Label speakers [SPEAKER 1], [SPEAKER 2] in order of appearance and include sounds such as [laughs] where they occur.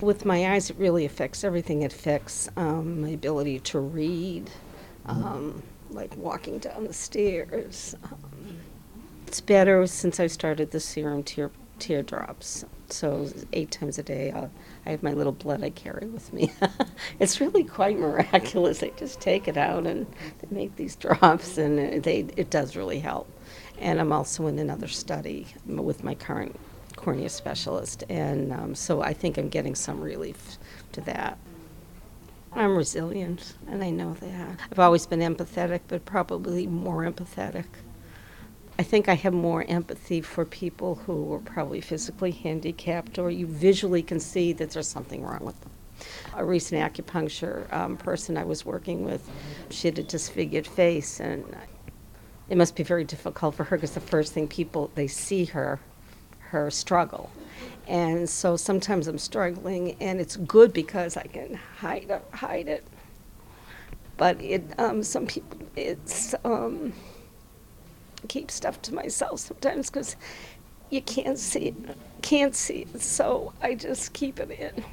[SPEAKER 1] With my eyes, it really affects everything. It affects um, my ability to read, um, like walking down the stairs. Um, it's better since I started the serum tear teardrops. So eight times a day, I'll, I have my little blood I carry with me. [laughs] it's really quite miraculous. They just take it out and they make these drops, and they it does really help. And I'm also in another study with my current cornea specialist, and um, so I think I'm getting some relief to that. I'm resilient, and I know that. I've always been empathetic, but probably more empathetic. I think I have more empathy for people who are probably physically handicapped or you visually can see that there's something wrong with them. A recent acupuncture um, person I was working with, she had a disfigured face, and it must be very difficult for her because the first thing people they see her, her struggle, and so sometimes I'm struggling, and it's good because I can hide it, hide it. But it, um, some people, it's. Um, keep stuff to myself sometimes because you can't see it, can't see it. So I just keep it in.